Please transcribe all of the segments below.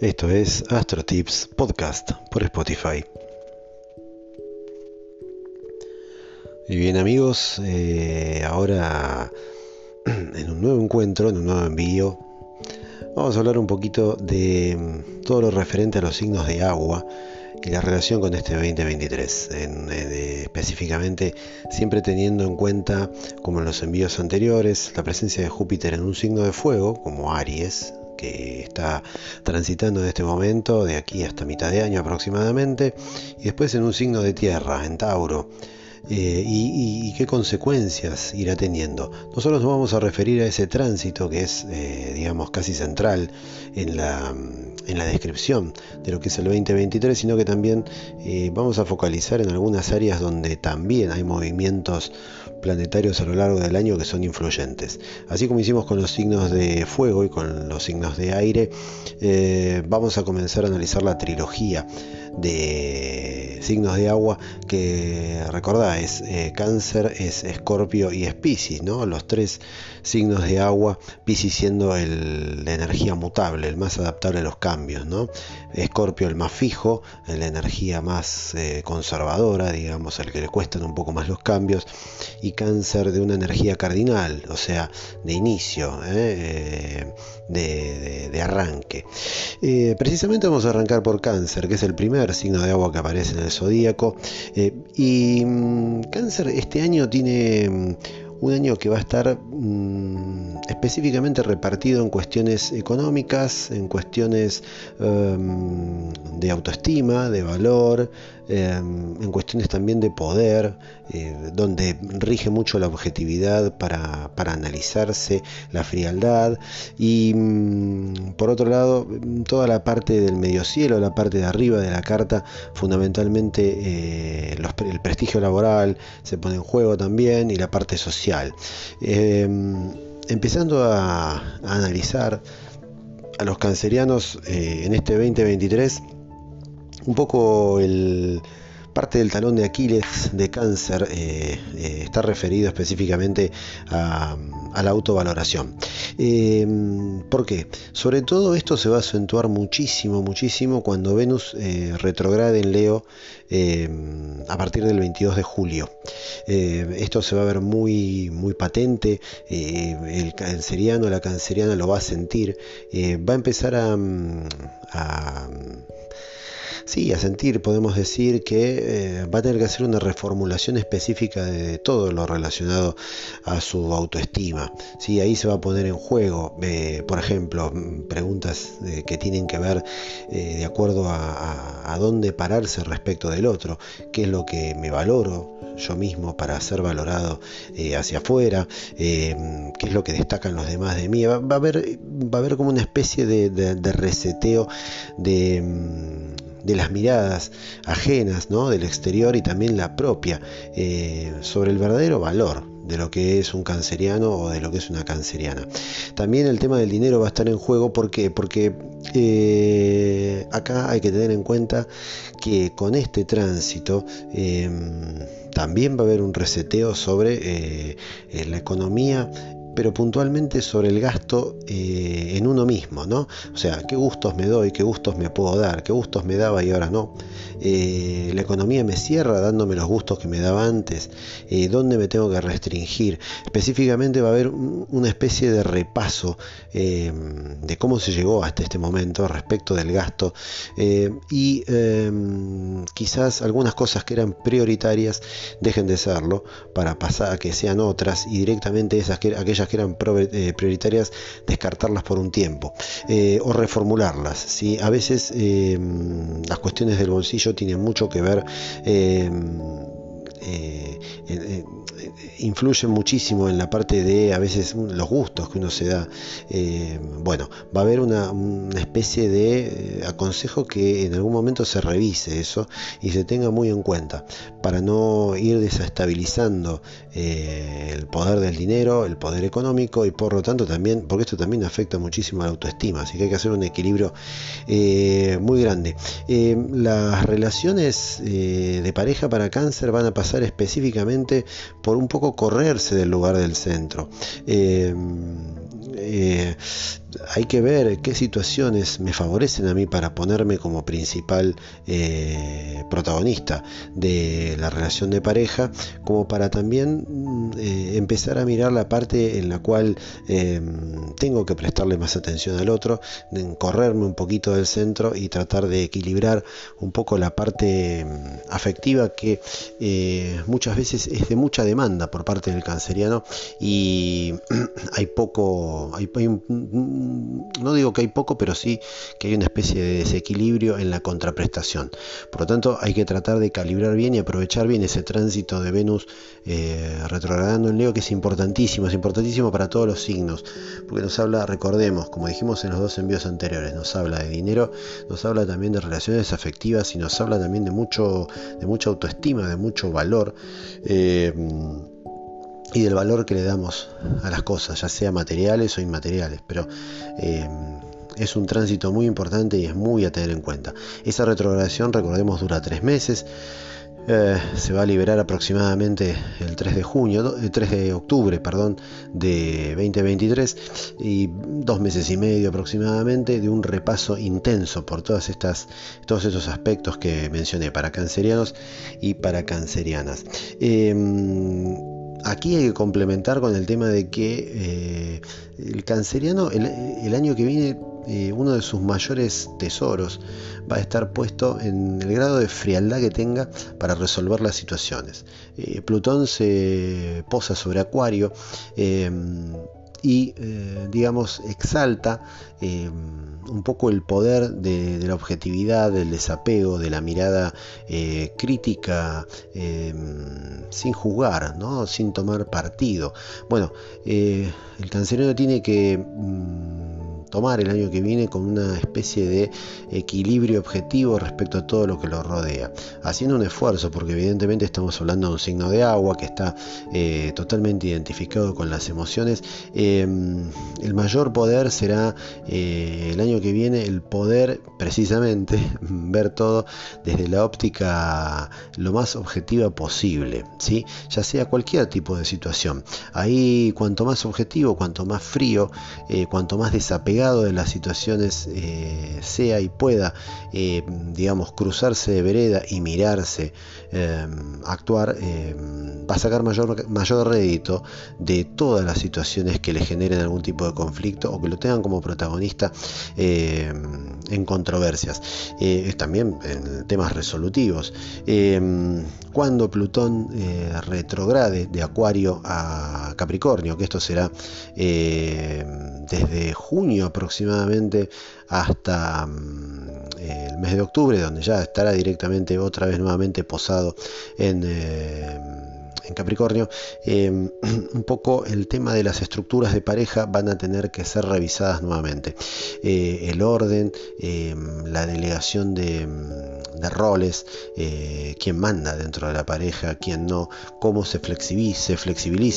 Esto es Astro Tips Podcast por Spotify. Y bien amigos, eh, ahora en un nuevo encuentro, en un nuevo envío, vamos a hablar un poquito de mm, todo lo referente a los signos de agua y la relación con este 2023, eh, específicamente siempre teniendo en cuenta, como en los envíos anteriores, la presencia de Júpiter en un signo de fuego, como Aries, que está transitando en este momento, de aquí hasta mitad de año aproximadamente, y después en un signo de tierra, en Tauro. Eh, y, qué consecuencias irá teniendo. Nosotros nos vamos a referir a ese tránsito que es, eh, digamos, casi central en la, en la descripción de lo que es el 2023, sino que también eh, vamos a focalizar en algunas áreas donde también hay movimientos planetarios a lo largo del año que son influyentes. Así como hicimos con los signos de fuego y con los signos de aire, eh, vamos a comenzar a analizar la trilogía de signos de agua que recordá es eh, cáncer, es escorpio y es piscis, ¿no? Los tres signos de agua, piscis siendo el de energía mutable, el más adaptable a los cambios, ¿no? Escorpio el más fijo, la energía más eh, conservadora, digamos, el que le cuestan un poco más los cambios, y cáncer de una energía cardinal, o sea, de inicio, ¿eh? De, arranque. precisamente vamos a arrancar por cáncer, que es el primer signo de agua que aparece en el zodíaco. Eh, y mm, cáncer este año tiene mm, un año que va a estar mm, específicamente repartido en cuestiones económicas, en cuestiones em, de autoestima, de valor, em, en cuestiones también de poder, eh, donde rige mucho la objetividad para, analizarse, la frialdad y mm, por otro lado toda la parte del medio cielo, la parte de arriba de la carta, fundamentalmente eh, el prestigio laboral se pone en juego también y la parte social. Em, empezando a, analizar a los cancerianos eh, en este 2023, un poco el parte del talón de Aquiles de cáncer eh, eh, está referido específicamente a, la autovaloración. Eh, ¿Por qué? Sobre todo esto se va a acentuar muchísimo, muchísimo cuando Venus retrograde en Leo a partir del 22 de julio. esto se va a ver muy, muy patente, el canceriano, la canceriana lo va a sentir, va a empezar a sí, a sentir, podemos decir que eh, va a tener que hacer una reformulación específica de todo lo relacionado a su autoestima. ¿sí? Ahí se va a poner en juego, eh, por ejemplo, preguntas eh, que tienen que ver de acuerdo a, dónde pararse respecto del otro, qué es lo que me valoro yo mismo para ser valorado hacia afuera, qué es lo que destacan los demás de mí. Va, a, haber, va a haber como una especie de, de reseteo de mm, de las miradas ajenas, ¿no? del exterior y también la propia, eh, sobre el verdadero valor de lo que es un canceriano o de lo que es una canceriana. También el tema del dinero va a estar en juego, ¿por qué? Porque eh, acá hay que tener en cuenta que con este tránsito em, también va a haber un reseteo sobre eh, la economía pero puntualmente sobre el gasto eh, en uno mismo, ¿no? O sea, qué gustos me doy, qué gustos me puedo dar, qué gustos me daba y ahora no. Eh, la economía me cierra dándome los gustos que me daba antes, eh, dónde me tengo que restringir. Específicamente va a haber una especie de repaso de cómo se llegó hasta este momento respecto del gasto y quizás algunas cosas que eran prioritarias dejen de serlo para pasar a que sean otras y directamente esas que, aquellas que eran eh, prioritarias, descartarlas por un tiempo eh, o reformularlas. ¿sí? A veces eh, las cuestiones del bolsillo tienen mucho que ver influyen muchísimo en la parte de a veces los gustos que uno se da. Eh, bueno, va a haber una, especie de eh, aconsejo que en algún momento se revise eso y se tenga muy en cuenta para no ir desestabilizando eh, el poder del dinero, el poder económico y por lo tanto también, porque esto también afecta muchísimo a la autoestima, así que hay que hacer un equilibrio muy grande. las relaciones de pareja para cáncer van a pasar específicamente por un poco correrse del lugar del centro. Eh, eh, hay que ver qué situaciones me favorecen a mí para ponerme como principal eh, protagonista de la relación de pareja, como para también mm, eh, empezar a mirar la parte en la cual em, tengo que prestarle más atención al otro, correrme un poquito del centro y tratar de equilibrar un poco la parte em, afectiva que eh, muchas veces es de mucha demanda por parte del canceriano y hay poco, hay, no digo que hay poco, pero sí que hay una especie de desequilibrio en la contraprestación. Por lo tanto, hay que tratar de calibrar bien y aprovechar bien ese tránsito de Venus eh, retrogradando en Leo, que es importantísimo, es importantísimo para todos los signos, porque nos habla, recordemos, como dijimos en los dos envíos anteriores, nos habla de dinero, nos habla también de relaciones afectivas y nos habla también de mucho, de mucha autoestima, de mucho valor. Eh, y del valor que le damos a las cosas, ya sea materiales o inmateriales, pero eh, es un tránsito muy importante y es muy a tener en cuenta. Esa retrogradación, recordemos, dura tres meses. Eh, se va a liberar aproximadamente el 3 de junio, el 3 de octubre, perdón, de 2023 y dos meses y medio aproximadamente de un repaso intenso por todas estas, todos esos aspectos que mencioné para cancerianos y para cancerianas. Em, aquí hay que complementar con el tema de que eh, el canceriano el, año que viene eh, uno de sus mayores tesoros va a estar puesto en el grado de frialdad que tenga para resolver las situaciones. Eh, Plutón se posa sobre Acuario y, digamos, exalta un poco el poder de, la objetividad, del desapego, de la mirada eh, crítica, em, sin juzgar, ¿no? sin tomar partido. Bueno, eh, el cancerero tiene que... Mm, tomar el año que viene con una especie de equilibrio objetivo respecto a todo lo que lo rodea, haciendo un esfuerzo, porque evidentemente estamos hablando de un signo de agua que está eh, totalmente identificado con las emociones. Em, el mayor poder será eh, el año que viene el poder precisamente ver todo desde la óptica lo más objetiva posible, ¿sí? ya sea cualquier tipo de situación. Ahí cuanto más objetivo, cuanto más frío, eh, cuanto más desapegado, de las situaciones eh, sea y pueda, eh, digamos, cruzarse de vereda y mirarse, eh, actuar, va a sacar mayor, mayor rédito de todas las situaciones que le generen algún tipo de conflicto o que lo tengan como protagonista en controversias. también en temas resolutivos. Cuando Plutón retrograde de Acuario a Capricornio, que esto será desde junio aproximadamente hasta mm, el mes de octubre, donde ya estará directamente otra vez nuevamente posado en... En Capricornio, em, un poco el tema de las estructuras de pareja van a tener que ser revisadas nuevamente. Eh, el orden, em, la delegación de, em, roles, eh, quién manda dentro de la pareja, quién no, cómo se flexibiliza,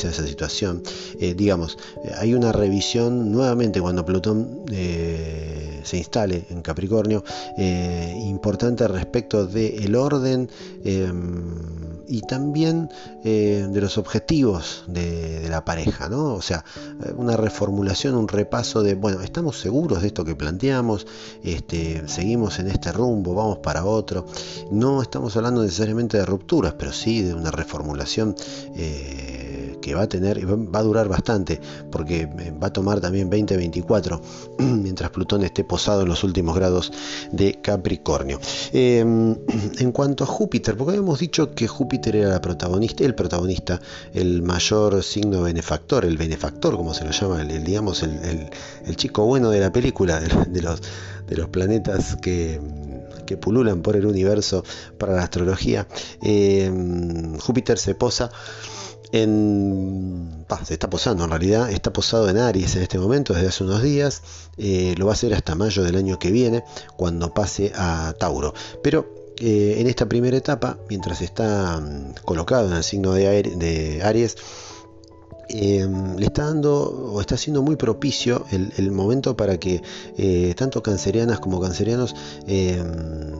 esa situación. Eh, digamos, hay una revisión nuevamente cuando Plutón se instale en Capricornio, importante respecto del orden y también eh, de los objetivos de, la pareja, ¿no? O sea, una reformulación, un repaso de, bueno, estamos seguros de esto que planteamos, este, seguimos en este rumbo, vamos para otro. No estamos hablando necesariamente de rupturas, pero sí de una reformulación. Eh, que va a tener, va a durar bastante, porque eh, va a tomar también 2024, mientras Plutón esté posado en los últimos grados de Capricornio. Em, en cuanto a Júpiter, porque habíamos dicho que Júpiter era la protagonista, el protagonista, el mayor signo benefactor, el benefactor, como se lo llama, el, digamos, el, chico bueno de la película, de, los, planetas que que pululan por el universo para la astrología. Em, Júpiter se posa en, se está posando en realidad, está posado en Aries en este momento desde hace unos días, eh, lo va a hacer hasta mayo del año que viene cuando pase a Tauro. Pero eh, en esta primera etapa, mientras está mm, colocado en el signo de, Aries, em, le está dando o está siendo muy propicio el, momento para que eh, tanto cancerianas como cancerianos em,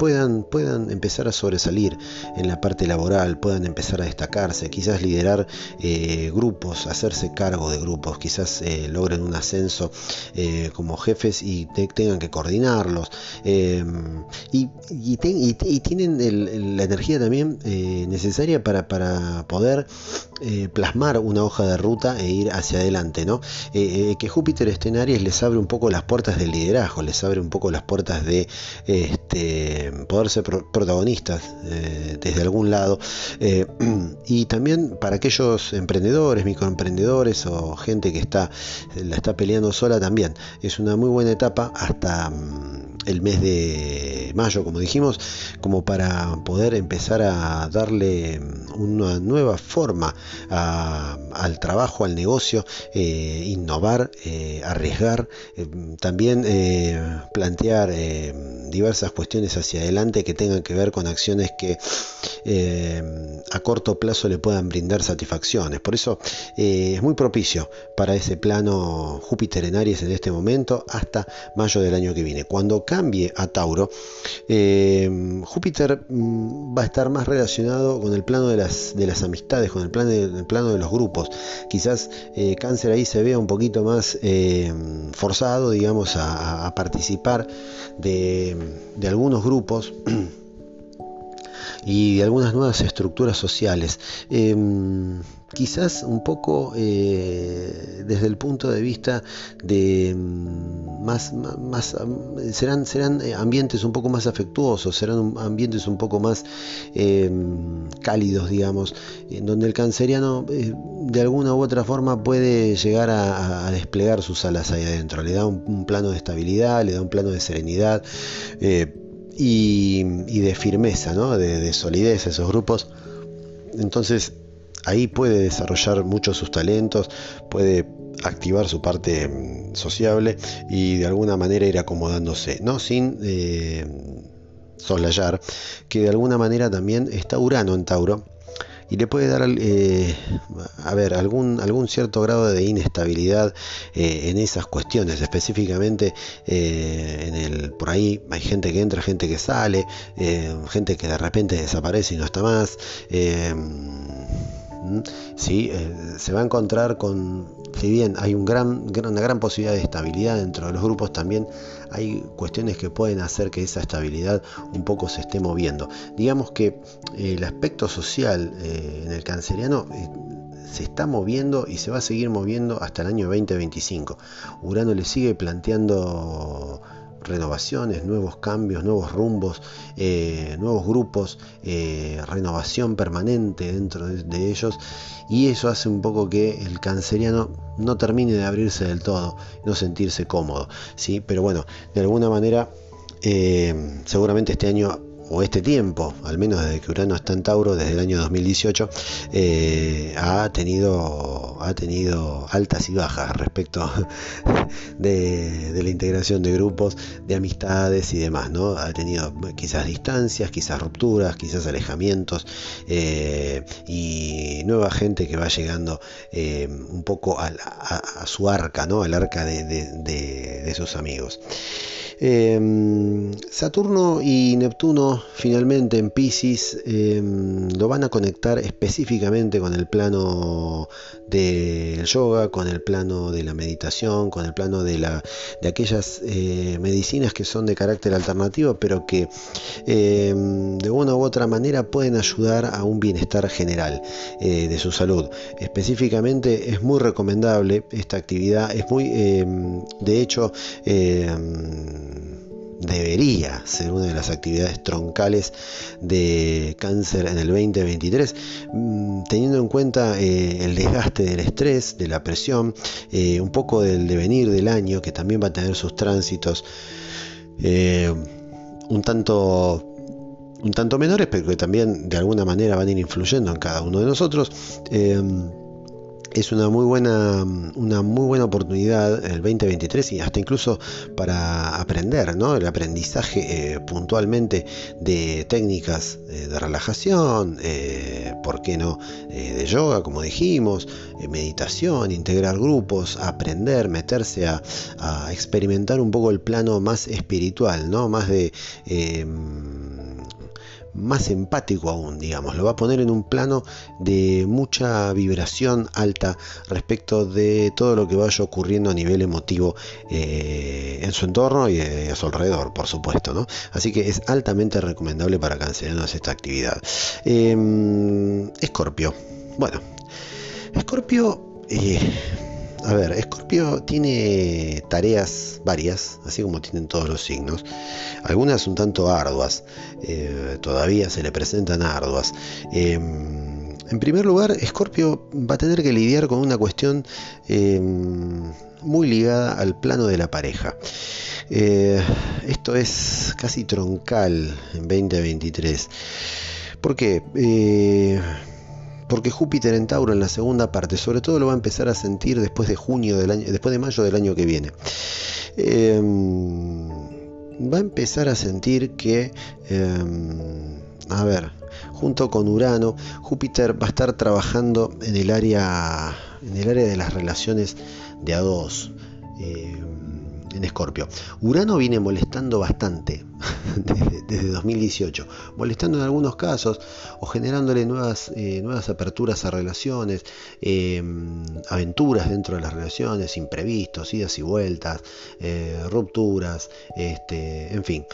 puedan, puedan empezar a sobresalir en la parte laboral, puedan empezar a destacarse, quizás liderar eh, grupos, hacerse cargo de grupos, quizás eh, logren un ascenso como jefes y tengan que coordinarlos. Y, tienen la energía también necesaria para, para poder plasmar una hoja de ruta e ir hacia adelante. ¿no? que Júpiter esté en les abre un poco las puertas del liderazgo, les abre un poco las puertas de este, poder ser protagonistas eh, desde algún lado. Eh, y también para aquellos emprendedores, microemprendedores o gente que está, la está peleando sola también. Es una muy buena etapa hasta mm, el mes de mayo, como dijimos, como para poder empezar a darle una nueva forma al trabajo, al negocio, eh, innovar, arriesgar, también plantear diversas cuestiones hacia adelante que tengan que ver con acciones que eh, a corto plazo le puedan brindar satisfacciones. Por eso eh, es muy propicio para ese plano Júpiter en Aries en este momento hasta mayo del año que viene. Cuando cambie a Tauro, eh, Júpiter mm, va a estar más relacionado con el plano de las, de las amistades, con el plano de, plano de los grupos. Quizás Cáncer ahí se vea un poquito más forzado, digamos, a participar de algunos grupos y de algunas nuevas estructuras sociales. Em, quizás un poco eh, desde el punto de vista de mm, más, más, serán, serán eh, ambientes un poco más afectuosos, serán ambientes un poco más em, cálidos, digamos, en donde el canceriano eh, de alguna u otra forma puede llegar a, desplegar sus alas ahí adentro, le da un, plano de estabilidad, le da un plano de serenidad. Y, de firmeza, ¿no? de, de solidez a esos grupos. Entonces, ahí puede desarrollar muchos sus talentos, puede activar su parte mm, sociable y de alguna manera ir acomodándose, no sin eh, soslayar que de alguna manera también está Urano en Tauro y le puede dar eh, a ver algún algún cierto grado de inestabilidad eh, en esas cuestiones específicamente eh, en el por ahí hay gente que entra gente que sale gente que de repente desaparece y no está más ¿sí? se va a encontrar con si bien hay una gran posibilidad de estabilidad dentro de los grupos, también hay cuestiones que pueden hacer que esa estabilidad un poco se esté moviendo. Digamos que eh, el aspecto social eh, en el canceriano eh, se está moviendo y se va a seguir moviendo hasta el año 2025. Urano le sigue planteando renovaciones, nuevos cambios, nuevos rumbos, eh, nuevos grupos, eh, renovación permanente dentro de, ellos y eso hace un poco que el canceriano no termine de abrirse del todo, no sentirse cómodo, ¿sí? pero bueno, de alguna manera eh, seguramente este año o este tiempo, al menos desde que Urano está en Tauro, desde el año 2018, eh, ha, tenido, ha tenido altas y bajas respecto de, la integración de grupos, de amistades y demás, ¿no? Ha tenido quizás distancias, quizás rupturas, quizás alejamientos eh, y nueva gente que va llegando eh, un poco a, su arca, ¿no? Al arca de, sus amigos. Saturno y Neptuno finalmente en Pisces em, lo van a conectar específicamente con el plano del yoga, con el plano de la meditación, con el plano de, la, de aquellas eh, medicinas que son de carácter alternativo, pero que em, de una u otra manera pueden ayudar a un bienestar general eh, de su salud. Específicamente es muy recomendable esta actividad, es muy, de hecho, debería ser una de las actividades troncales de cáncer en el 2023, mm, teniendo en cuenta eh, el desgaste del estrés, de la presión, eh, un poco del devenir del año, que también va a tener sus tránsitos eh, un tanto un tanto menores, pero que también de alguna manera van a ir influyendo en cada uno de nosotros es una muy buena una muy buena oportunidad el 2023 y hasta incluso para aprender ¿no? el aprendizaje eh, puntualmente de técnicas eh, de relajación eh, por qué no de yoga como dijimos meditación integrar grupos aprender meterse a, a, experimentar un poco el plano más espiritual no más de más empático aún, digamos, lo va a poner en un plano de mucha vibración alta respecto de todo lo que vaya ocurriendo a nivel emotivo eh, en su entorno y a su alrededor, por supuesto, ¿no? Así que es altamente recomendable para cancelanos esta actividad. Escorpio. bueno, Escorpio... Eh, a ver, Escorpio tiene tareas varias, así como tienen todos los signos. Algunas un tanto arduas, eh, todavía se le presentan arduas. Em, en primer lugar, Escorpio va a tener que lidiar con una cuestión em, muy ligada al plano de la pareja. Eh, esto es casi troncal en 2023. ¿Por qué? Porque Júpiter en Tauro en la segunda parte, sobre todo lo va a empezar a sentir después de junio del año, después de mayo del año que viene. Em, va a empezar a sentir que, em, a ver, junto con Urano, Júpiter va a estar trabajando en el área, en el área de las relaciones de a dos. Em, en Escorpio. Urano viene molestando bastante desde, 2018, molestando en algunos casos o generándole nuevas, eh, nuevas aperturas a relaciones, em, aventuras dentro de las relaciones, imprevistos, idas y vueltas, eh, rupturas, este, en fin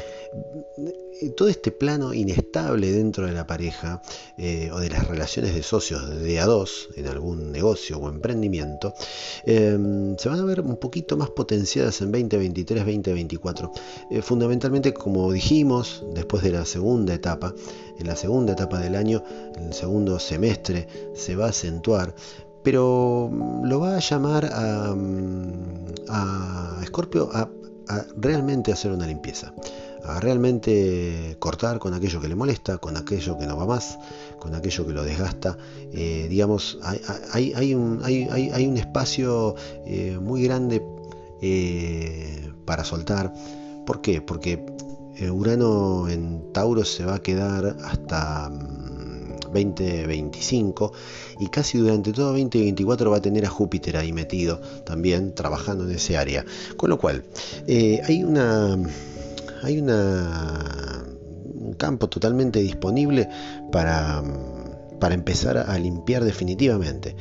todo este plano inestable dentro de la pareja eh, o de las relaciones de socios de a dos en algún negocio o emprendimiento em, se van a ver un poquito más potenciadas en 2023-2024. Eh, fundamentalmente, como dijimos, después de la segunda etapa, en la segunda etapa del año, en el segundo semestre, se va a acentuar pero mm, lo va a llamar a, mm, Scorpio a, a realmente hacer una limpieza a realmente cortar con aquello que le molesta, con aquello que no va más, con aquello que lo desgasta. Eh, digamos, hay, hay, un, hay, un, espacio eh, muy grande eh, para soltar. ¿Por qué? Porque Urano en Tauro se va a quedar hasta 2025 mm, y casi durante todo 2024 va a tener a Júpiter ahí metido también trabajando en ese área. Con lo cual, hay una hay una, un campo totalmente disponible para para empezar a limpiar definitivamente.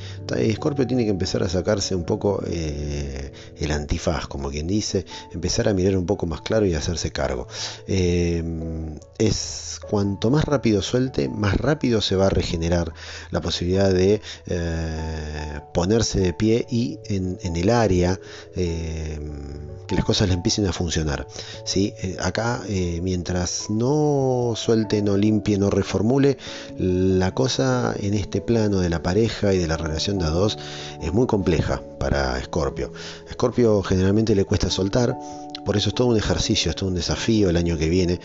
Scorpio tiene que empezar a sacarse un poco eh, el antifaz, como quien dice, empezar a mirar un poco más claro y hacerse cargo. Eh, es cuanto más rápido suelte, más rápido se va a regenerar la posibilidad de eh, ponerse de pie y en, el área que las cosas le empiecen a funcionar. ¿sí? acá, mientras no suelte, no limpie, no reformule, la cosa en este plano de la pareja y de la relación de a dos es muy compleja para Scorpio. Scorpio generalmente le cuesta soltar, por eso es todo un ejercicio, es todo un desafío el año que viene,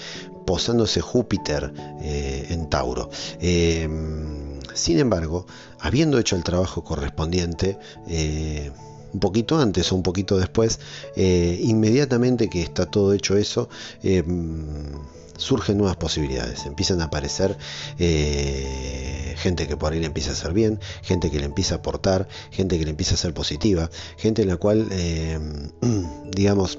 posándose Júpiter eh, en Tauro. Em, sin embargo, habiendo hecho el trabajo correspondiente, eh, un poquito antes o un poquito después, eh, inmediatamente que está todo hecho eso, em, surgen nuevas posibilidades, empiezan a aparecer eh, gente que por ahí le empieza a hacer bien, gente que le empieza a aportar, gente que le empieza a ser positiva, gente en la cual, eh, digamos,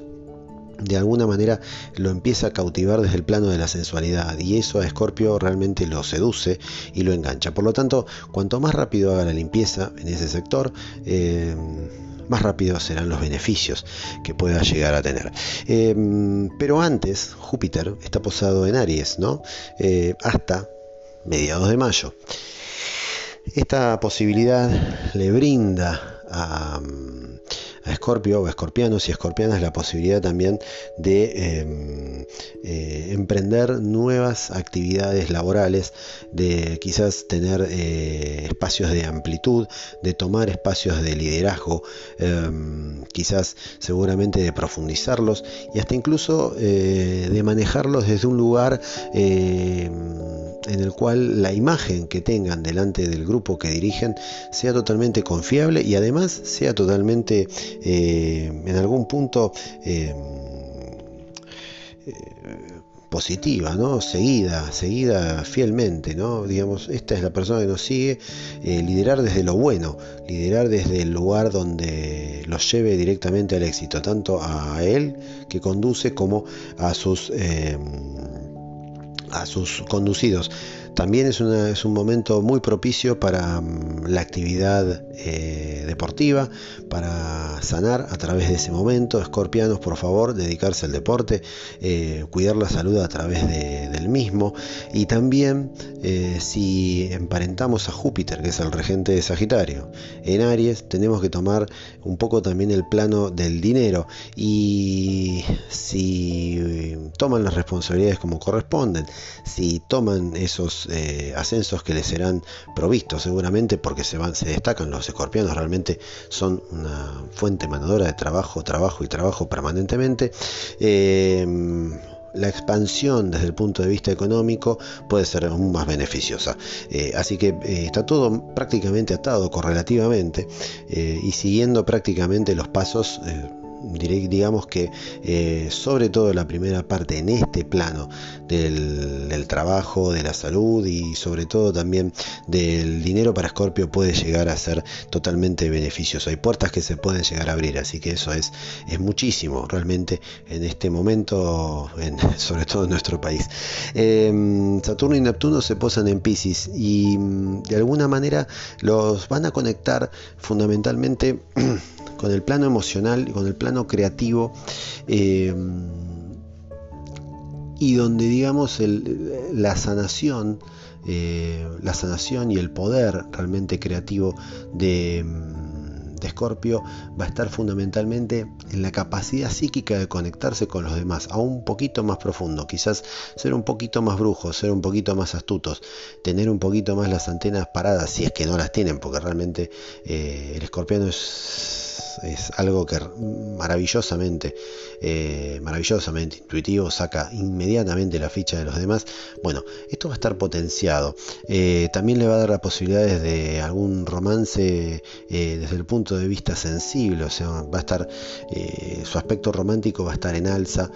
de alguna manera lo empieza a cautivar desde el plano de la sensualidad y eso a Scorpio realmente lo seduce y lo engancha. Por lo tanto, cuanto más rápido haga la limpieza en ese sector, eh, más rápidos serán los beneficios que pueda llegar a tener. Eh, pero antes, Júpiter está posado en Aries, ¿no? Eh, hasta mediados de mayo. Esta posibilidad le brinda a a Escorpio o escorpianos y escorpianas la posibilidad también de em, eh, emprender nuevas actividades laborales, de quizás tener eh, espacios de amplitud, de tomar espacios de liderazgo, em, quizás seguramente de profundizarlos y hasta incluso eh, de manejarlos desde un lugar em, en el cual la imagen que tengan delante del grupo que dirigen sea totalmente confiable y además sea totalmente eh, en algún punto eh, eh, positiva, ¿no? Seguida, seguida fielmente, ¿no? Digamos, esta es la persona que nos sigue, liderar desde lo bueno, liderar desde el lugar donde los lleve directamente al éxito, tanto a él que conduce como a sus a sus conducidos. También es, un momento muy propicio para mm, la actividad eh, deportiva, para sanar a través de ese momento. Escorpianos, por favor, dedicarse al deporte, eh, cuidar la salud a través del mismo. Y también eh, si emparentamos a Júpiter, que es el regente de Sagitario, en Aries, tenemos que tomar un poco también el plano del dinero. Y si toman las responsabilidades como corresponden, si toman esos eh, ascensos que les serán provistos seguramente porque se, van, se destacan los escorpianos, realmente son una fuente manadora de trabajo, trabajo y trabajo permanentemente. Em, la expansión desde el punto de vista económico puede ser aún más beneficiosa. Eh, así que eh, está todo prácticamente atado correlativamente y siguiendo prácticamente los pasos digamos que eh, sobre todo la primera parte en este plano del, trabajo, de la salud y sobre todo también del dinero para Scorpio puede llegar a ser totalmente beneficioso. Hay puertas que se pueden llegar a abrir, así que eso es, es muchísimo realmente en este momento, sobre todo en nuestro país. Em, Saturno y Neptuno se posan en Pisces y mm, de alguna manera los van a conectar fundamentalmente con el plano emocional y con el plano creativo. Eh, y donde digamos la sanación, eh, la sanación y el poder realmente creativo de, de Scorpio va a estar fundamentalmente en la capacidad psíquica de conectarse con los demás, a un poquito más profundo, quizás ser un poquito más brujos, ser un poquito más astutos, tener un poquito más las antenas paradas, si es que no las tienen, porque realmente eh, el escorpiano es es algo que maravillosamente, eh, maravillosamente intuitivo, saca inmediatamente la ficha de los demás. Bueno, esto va a estar potenciado. Eh, también le va a dar las posibilidades de algún romance eh, desde el punto de vista sensible, o sea, va a estar, su aspecto romántico va a estar en alza,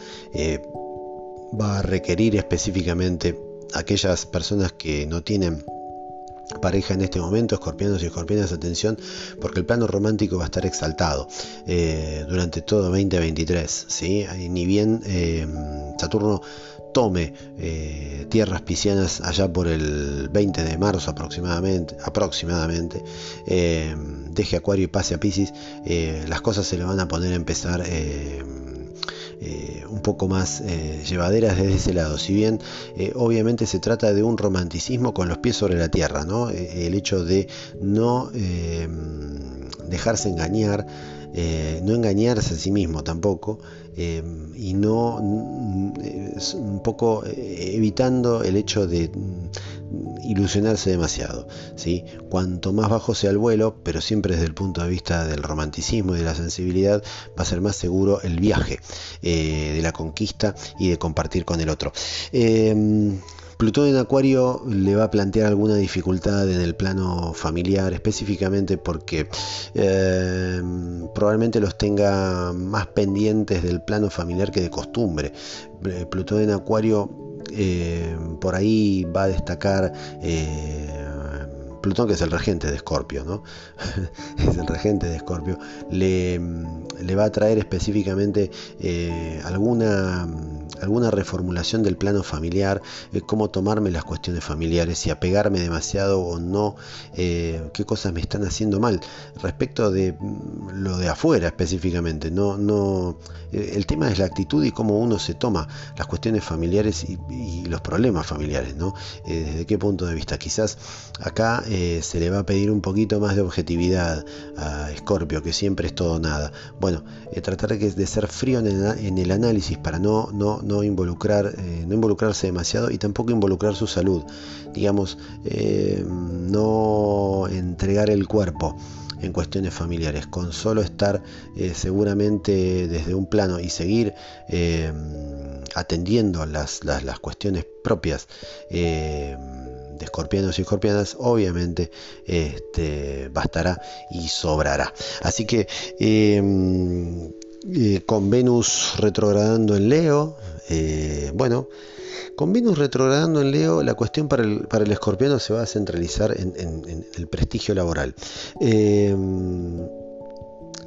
va a requerir específicamente aquellas personas que no tienen pareja en este momento, escorpianos y escorpianas, atención, porque el plano romántico va a estar exaltado eh, durante todo 2023, ¿sí? Ni bien eh, Saturno tome eh, tierras piscianas allá por el 20 de marzo aproximadamente, aproximadamente deje Acuario y pase a Pisces, las cosas se le van a poner a empezar eh, un poco más eh, llevaderas desde ese lado. Si bien eh, obviamente se trata de un romanticismo con los pies sobre la tierra, ¿no? el hecho de no dejarse engañar, no engañarse a sí mismo tampoco, y no un poco evitando el hecho de ilusionarse demasiado. ¿sí? Cuanto más bajo sea el vuelo, pero siempre desde el punto de vista del romanticismo y de la sensibilidad, va a ser más seguro el viaje eh, de la conquista y de compartir con el otro. Em, Plutón en Acuario le va a plantear alguna dificultad en el plano familiar, específicamente porque em, probablemente los tenga más pendientes del plano familiar que de costumbre. Eh, Plutón en Acuario eh, por ahí va a destacar eh, Plutón, que es el regente de Escorpio, ¿no? es el regente de Escorpio, le, le, va a traer específicamente eh, alguna alguna reformulación del plano familiar, eh, cómo tomarme las cuestiones familiares, si apegarme demasiado o no, eh, qué cosas me están haciendo mal. Respecto de mm, lo de afuera específicamente, no, no, el tema es la actitud y cómo uno se toma las cuestiones familiares y, los problemas familiares, ¿no? desde qué punto de vista. Quizás acá se le va a pedir un poquito más de objetividad a Scorpio, que siempre es todo nada. Bueno, tratar de, ser frío en el, análisis para no, involucrar, eh, no involucrarse demasiado y tampoco involucrar su salud. Digamos, eh, no entregar el cuerpo en cuestiones familiares, con solo estar eh, seguramente desde un plano y seguir atendiendo las, las, cuestiones propias de escorpianos y escorpianas, obviamente este, bastará y sobrará. Así que con Venus retrogradando en Leo, eh, bueno, con Venus retrogradando en Leo, la cuestión para el, para el escorpiano se va a centralizar en, el prestigio laboral. Eh,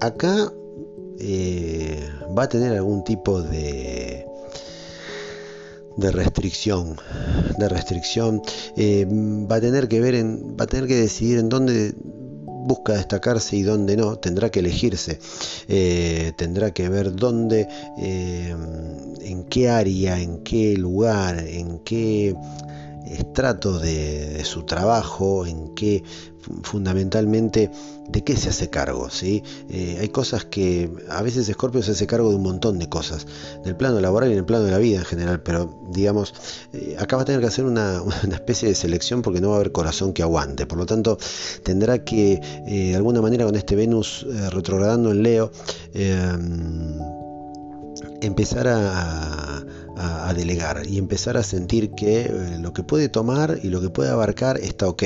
acá eh, va a tener algún tipo de, de restricción, de restricción, eh, va a tener que ver en, va a tener que decidir en dónde busca destacarse y dónde no, tendrá que elegirse, eh, tendrá que ver dónde, eh, en qué área, en qué lugar, en qué estrato de, su trabajo, en qué fundamentalmente de qué se hace cargo. ¿sí? Eh, hay cosas que a veces Scorpio se hace cargo de un montón de cosas, del plano laboral y en el plano de la vida en general, pero digamos, eh, acá va a tener que hacer una, especie de selección porque no va a haber corazón que aguante. Por lo tanto, tendrá que eh, de alguna manera con este Venus retrogradando en Leo, empezar a a, delegar y empezar a sentir que lo que puede tomar y lo que puede abarcar está ok.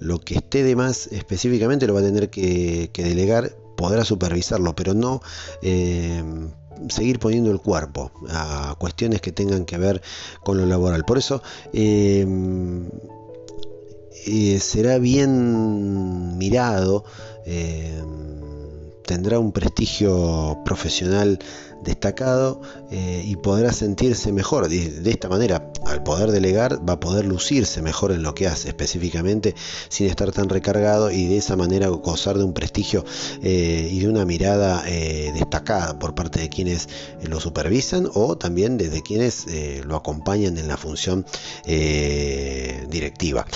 Lo que esté de más específicamente lo va a tener que, delegar, podrá supervisarlo, pero no eh, seguir poniendo el cuerpo a cuestiones que tengan que ver con lo laboral. Por eso eh, será bien mirado, tendrá un prestigio profesional destacado eh, y podrá sentirse mejor. De, esta manera, al poder delegar, va a poder lucirse mejor en lo que hace específicamente sin estar tan recargado y de esa manera gozar de un prestigio eh, y de una mirada eh, destacada por parte de quienes lo supervisan o también desde quienes lo acompañan en la función directiva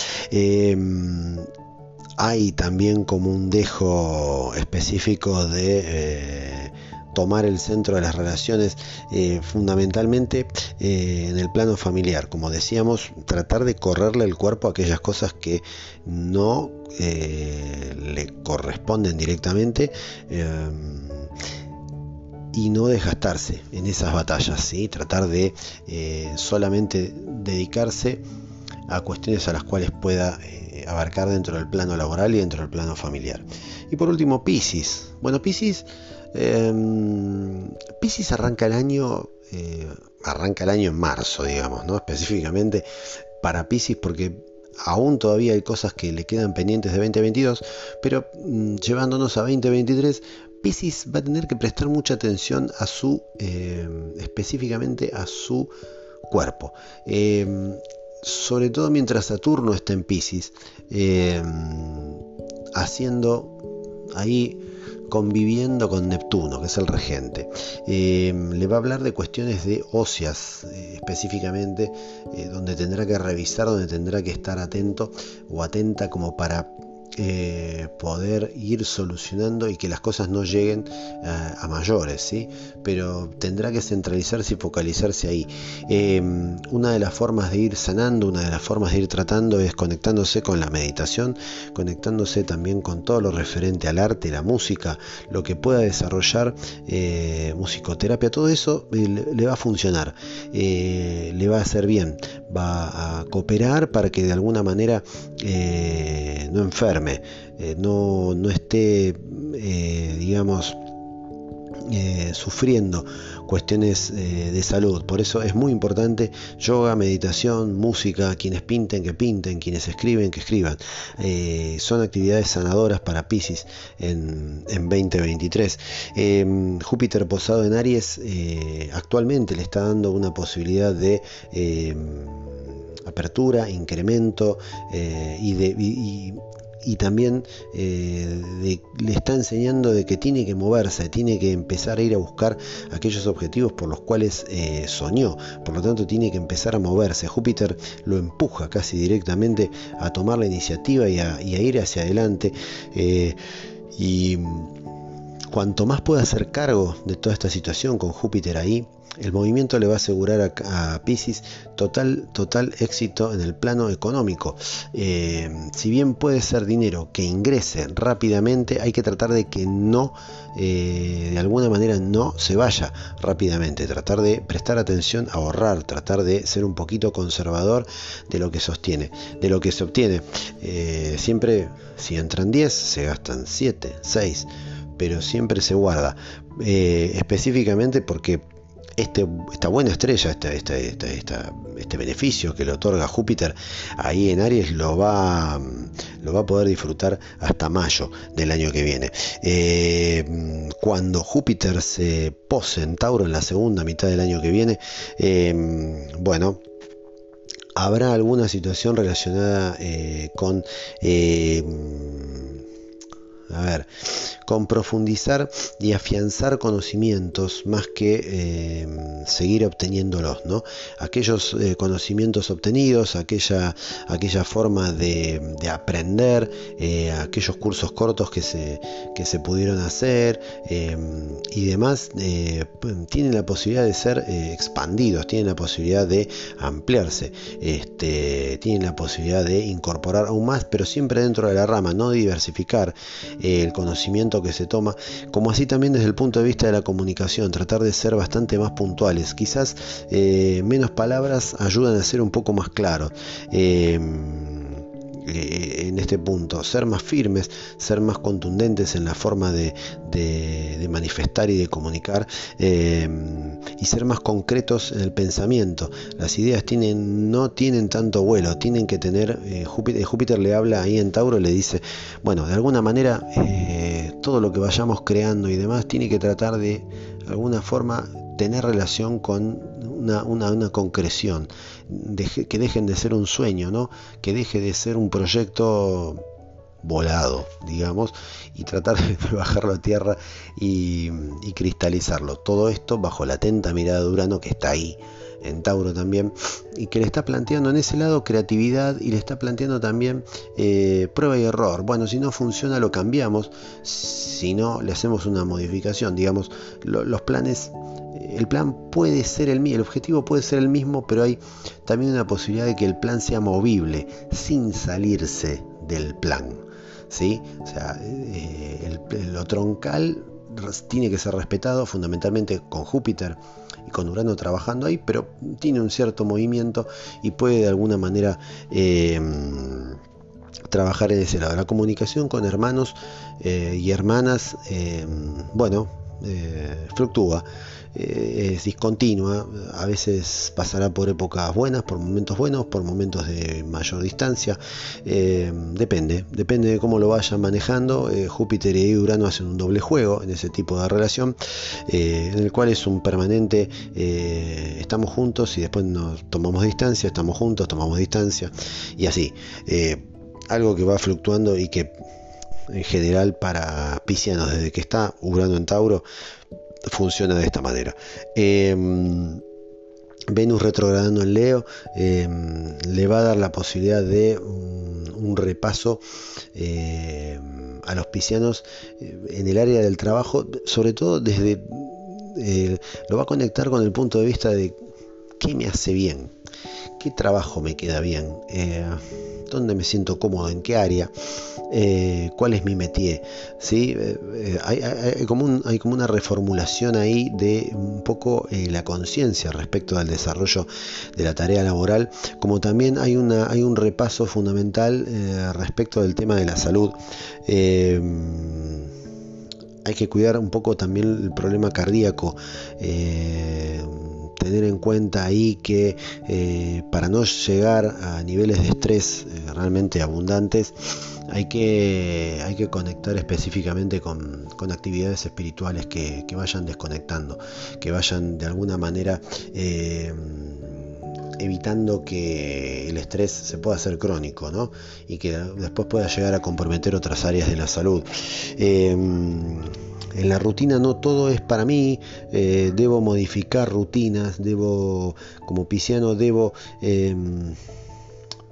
hay también como un dejo específico de tomar el centro de las relaciones eh, fundamentalmente eh, en el plano familiar. Como decíamos, tratar de correrle el cuerpo a aquellas cosas que no eh, le corresponden directamente y no desgastarse en esas batallas, ¿sí? tratar de solamente dedicarse a cuestiones a las cuales pueda abarcar dentro del plano laboral y dentro del plano familiar. Y por último, Pisces. Bueno, Pisces Em, Pisces arranca el año, eh, arranca el año en marzo, digamos, ¿no? Específicamente para Pisces porque aún todavía hay cosas que le quedan pendientes de 2022, pero mm, llevándonos a 2023, Pisces va a tener que prestar mucha atención a su, em, específicamente a su cuerpo. Em, sobre todo mientras Saturno está en Pisces, haciendo ahí conviviendo con Neptuno, que es el regente. Eh, le va a hablar de cuestiones de óseas eh, específicamente, eh, donde tendrá que revisar, donde tendrá que estar atento o atenta como para eh, poder ir solucionando y que las cosas no lleguen eh, a mayores, ¿sí? pero tendrá que centralizarse y focalizarse ahí. Em, una de las formas de ir sanando, una de las formas de ir tratando es conectándose con la meditación, conectándose también con todo lo referente al arte, la música, lo que pueda desarrollar eh, musicoterapia, todo eso le va a funcionar, le va a hacer bien, va a cooperar para que de alguna manera no enferme eh, no, no, esté, eh, digamos, eh, sufriendo cuestiones de salud. Por eso es muy importante yoga, meditación, música, quienes pinten, que pinten, quienes escriben, que escriban. son actividades sanadoras para Pisces en, en 2023. Em, Júpiter posado en Aries actualmente le está dando una posibilidad de em, apertura, incremento y, de, y también eh, le está enseñando de que tiene que moverse, tiene que empezar a ir a buscar aquellos objetivos por los cuales eh, soñó, por lo tanto tiene que empezar a moverse. Júpiter lo empuja casi directamente a tomar la iniciativa y a, ir hacia adelante. Eh, y cuanto más pueda hacer cargo de toda esta situación con Júpiter ahí, el movimiento le va a asegurar a, a Pisces total, total éxito en el plano económico. Eh, si bien puede ser dinero que ingrese rápidamente, hay que tratar de que no, eh, de alguna manera, no se vaya rápidamente. Tratar de prestar atención, ahorrar, tratar de ser un poquito conservador de lo que sostiene, de lo que se obtiene. Eh, siempre, si entran 10, se gastan 7, 6 pero siempre se guarda. específicamente porque este, esta buena estrella, este, beneficio que le otorga Júpiter ahí en Aries lo va, lo va a poder disfrutar hasta mayo del año que viene. Eh, cuando Júpiter se pose en Tauro en la segunda mitad del año que viene, eh, bueno, habrá alguna situación relacionada eh, con a ver, con profundizar y afianzar conocimientos más que eh, seguir obteniéndolos, ¿no? Aquellos eh, conocimientos obtenidos, aquella, aquella forma de, aprender, eh, aquellos cursos cortos que se, que se pudieron hacer y demás, tienen la posibilidad de ser expandidos, tienen la posibilidad de ampliarse, este, tienen la posibilidad de incorporar aún más, pero siempre dentro de la rama, no diversificar el conocimiento que se toma, como así también desde el punto de vista de la comunicación, tratar de ser bastante más puntuales. Quizás eh, menos palabras ayudan a ser un poco más claros. Eh, eh, en este punto, ser más firmes, ser más contundentes en la forma de, manifestar y de comunicar eh, y ser más concretos en el pensamiento. Las ideas tienen, no tienen tanto vuelo, tienen que tener, eh, Júpiter, Júpiter, le habla ahí en Tauro, le dice, bueno, de alguna manera todo lo que vayamos creando y demás tiene que tratar de, de alguna forma tener relación con una, una, concreción, que dejen de ser un sueño, ¿no? que deje de ser un proyecto volado, digamos, y tratar de bajarlo a tierra y, cristalizarlo. Todo esto bajo la atenta mirada de Urano que está ahí, en Tauro también, y que le está planteando en ese lado creatividad y le está planteando también eh, prueba y error. Bueno, si no funciona lo cambiamos, si no le hacemos una modificación, digamos, los planes el plan puede ser el mismo, el objetivo puede ser el mismo, pero hay también una posibilidad de que el plan sea movible sin salirse del plan. ¿Sí? O sea, eh, lo troncal tiene que ser respetado fundamentalmente con Júpiter y con Urano trabajando ahí, pero tiene un cierto movimiento y puede de alguna manera em, trabajar en ese lado. La comunicación con hermanos eh, y hermanas, bueno, eh, fluctúa. Eh, es discontinua, a veces pasará por épocas buenas, por momentos buenos, por momentos de mayor distancia, eh, depende, depende de cómo lo vayan manejando. Júpiter y Urano hacen un doble juego en ese tipo de relación, en el cual es un permanente, estamos juntos y después nos tomamos distancia, estamos juntos, tomamos distancia y así. algo que va fluctuando y que en general para Piscianos, desde que está Urano en Tauro, funciona de esta manera. Em, Venus retrogradando en Leo em, le va a dar la posibilidad de un, repaso em, a los piscianos eh, en el área del trabajo, sobre todo desde eh, lo va a conectar con el punto de vista de qué me hace bien, qué trabajo me queda bien, eh, dónde me siento cómodo, en qué área. Eh, cuál es mi métier. ¿sí? Eh, hay, como una reformulación ahí de un poco la conciencia respecto al desarrollo de la tarea laboral, como también hay un repaso fundamental respecto del tema de la salud hay que cuidar un poco también el problema cardíaco. Tener en cuenta ahí que para no llegar a niveles de estrés realmente abundantes, hay que, hay que conectar específicamente con, actividades espirituales que, vayan desconectando, que vayan de alguna manera eh, evitando que el estrés se pueda hacer crónico ¿no? y que después pueda llegar a comprometer otras áreas de la salud. Eh, en la rutina no todo es para mí, eh, debo modificar rutinas, debo, como pisciano, debo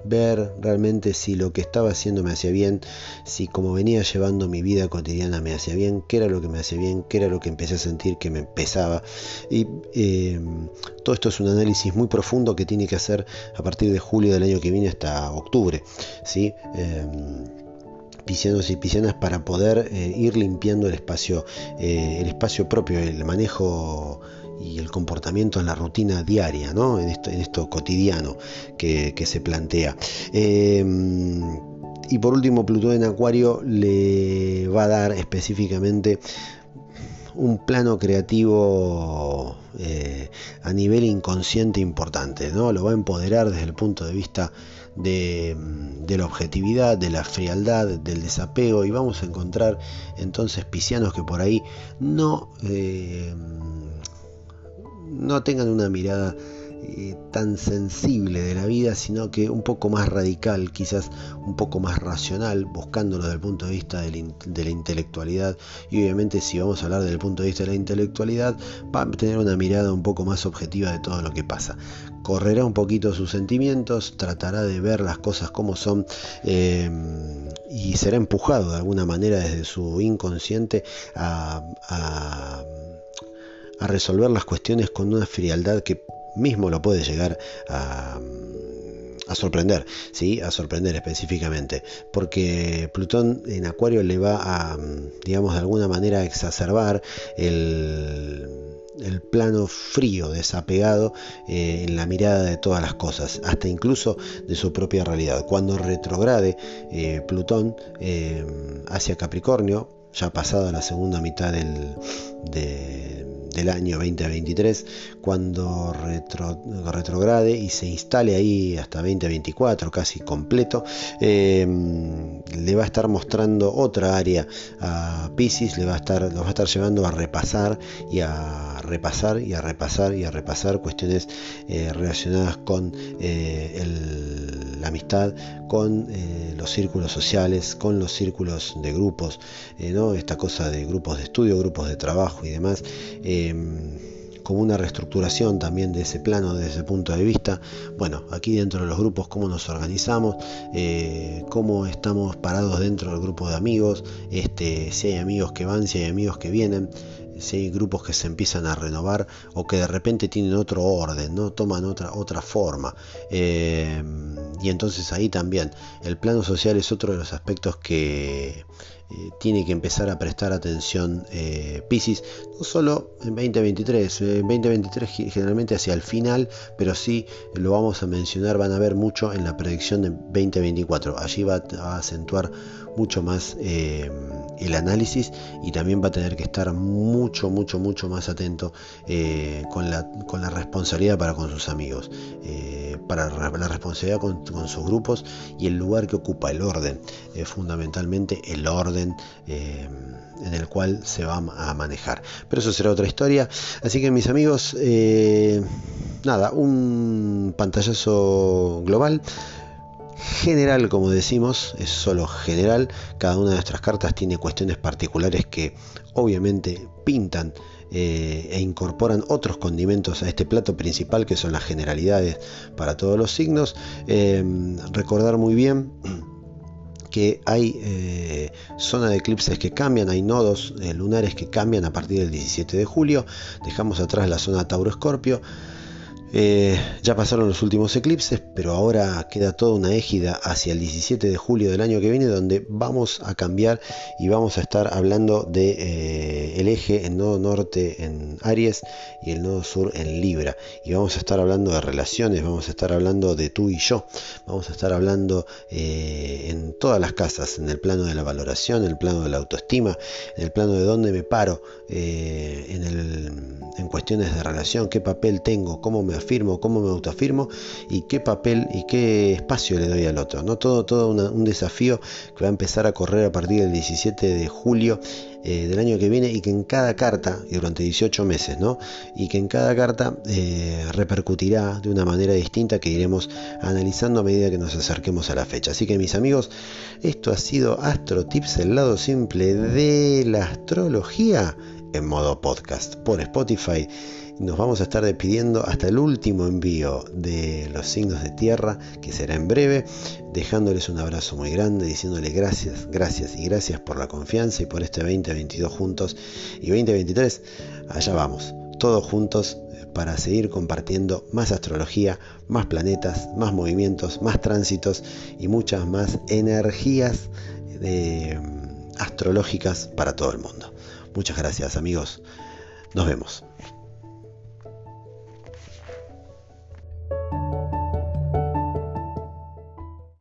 ver realmente si lo que estaba haciendo me hacía bien, si como venía llevando mi vida cotidiana me hacía bien, qué era lo que me hacía bien, qué era lo que empecé a sentir que me pesaba. Y em, todo esto es un análisis muy profundo que tiene que hacer a partir de julio del año que viene hasta octubre. ¿sí? Piscianos y piscianas para poder eh, ir limpiando el espacio, eh, el espacio propio, el manejo y el comportamiento en la rutina diaria, ¿no? en, esto, en esto cotidiano que, se plantea. Em, y por último, Plutón en Acuario le va a dar específicamente un plano creativo eh, a nivel inconsciente importante, ¿no? Lo va a empoderar desde el punto de vista de, la objetividad, de la frialdad, del desapego y vamos a encontrar entonces piscianos que por ahí no, eh, no tengan una mirada eh, tan sensible de la vida, sino que un poco más radical, quizás un poco más racional, buscándolo desde el punto de vista de la, intelectualidad. Y obviamente si vamos a hablar desde el punto de vista de la intelectualidad, va a tener una mirada un poco más objetiva de todo lo que pasa. Correrá un poquito sus sentimientos, tratará de ver las cosas como son eh, y será empujado de alguna manera desde su inconsciente a, a resolver las cuestiones con una frialdad que mismo lo puede llegar a, sorprender, ¿sí? a sorprender específicamente, porque Plutón en Acuario le va a, digamos, de alguna manera exacerbar el, plano frío, desapegado eh, en la mirada de todas las cosas, hasta incluso de su propia realidad. Cuando retrograde eh, Plutón eh, hacia Capricornio, ya pasada la segunda mitad del, de, del año 2023 cuando retrograde y se instale ahí hasta 2024 casi completo eh, le va a estar mostrando otra área a Pisces le va a estar lo va a estar llevando a repasar y a repasar y a repasar y a repasar cuestiones eh, relacionadas con eh, la amistad con los círculos sociales con los círculos de grupos ¿no? esta cosa de grupos de estudio grupos de trabajo y demás Em, como una reestructuración también de ese plano desde ese punto de vista. Bueno, aquí dentro de los grupos, cómo nos organizamos, eh, cómo estamos parados dentro del grupo de amigos, este, si hay amigos que van, si hay amigos que vienen, si hay grupos que se empiezan a renovar o que de repente tienen otro orden, ¿no? toman otra, otra forma. Em, y entonces ahí también el plano social es otro de los aspectos que eh, tiene que empezar a prestar atención eh, no solo en 2023, en 2023 generalmente hacia el final, pero sí lo vamos a mencionar, van a ver mucho en la predicción de 2024. Allí va a acentuar mucho más eh, el análisis y también va a tener que estar mucho, mucho, mucho más atento eh, con, la, con la responsabilidad para con sus amigos, eh, para la responsabilidad con, sus grupos y el lugar que ocupa el orden, fundamentalmente el orden en el cual se va a manejar. Pero eso será otra historia. Así que mis amigos, nada, un pantallazo global general, como decimos, es solo general. Cada una de nuestras cartas tiene cuestiones particulares que obviamente pintan eh, e incorporan otros condimentos a este plato principal que son las generalidades para todos los signos. Recordar muy bien que hay eh, zona de eclipses que cambian, hay nodos eh, lunares que cambian a partir del 17 de julio. Dejamos atrás la zona Tauro-Escorpio. Eh, ya pasaron los últimos eclipses, pero ahora queda toda una égida hacia el 17 de julio del año que viene, donde vamos a cambiar y vamos a estar hablando de eh, el eje en nodo norte en Aries y el nodo sur en Libra. Y vamos a estar hablando de relaciones, vamos a estar hablando de tú y yo, vamos a estar hablando eh, en todas las casas, en el plano de la valoración, en el plano de la autoestima, en el plano de dónde me paro, en, en cuestiones de relación, qué papel tengo, cómo me afirmo, cómo me autoafirmo y qué papel y qué espacio le doy al otro. ¿no? Todo, todo un desafío que va a empezar a correr a partir del 17 de julio eh, del año que viene y que en cada carta, y durante 18 meses, ¿no? y que en cada carta eh, repercutirá de una manera distinta que iremos analizando a medida que nos acerquemos a la fecha. Así que mis amigos, esto ha sido Astro Tips, el lado simple de la astrología en modo podcast por Spotify nos vamos a estar despidiendo hasta el último envío de los signos de tierra, que será en breve, dejándoles un abrazo muy grande, diciéndoles gracias, gracias y gracias por la confianza y por este 2022 juntos. Y 2023, allá vamos, todos juntos para seguir compartiendo más astrología, más planetas, más movimientos, más tránsitos y muchas más energías eh, astrológicas para todo el mundo. Muchas gracias amigos. Nos vemos.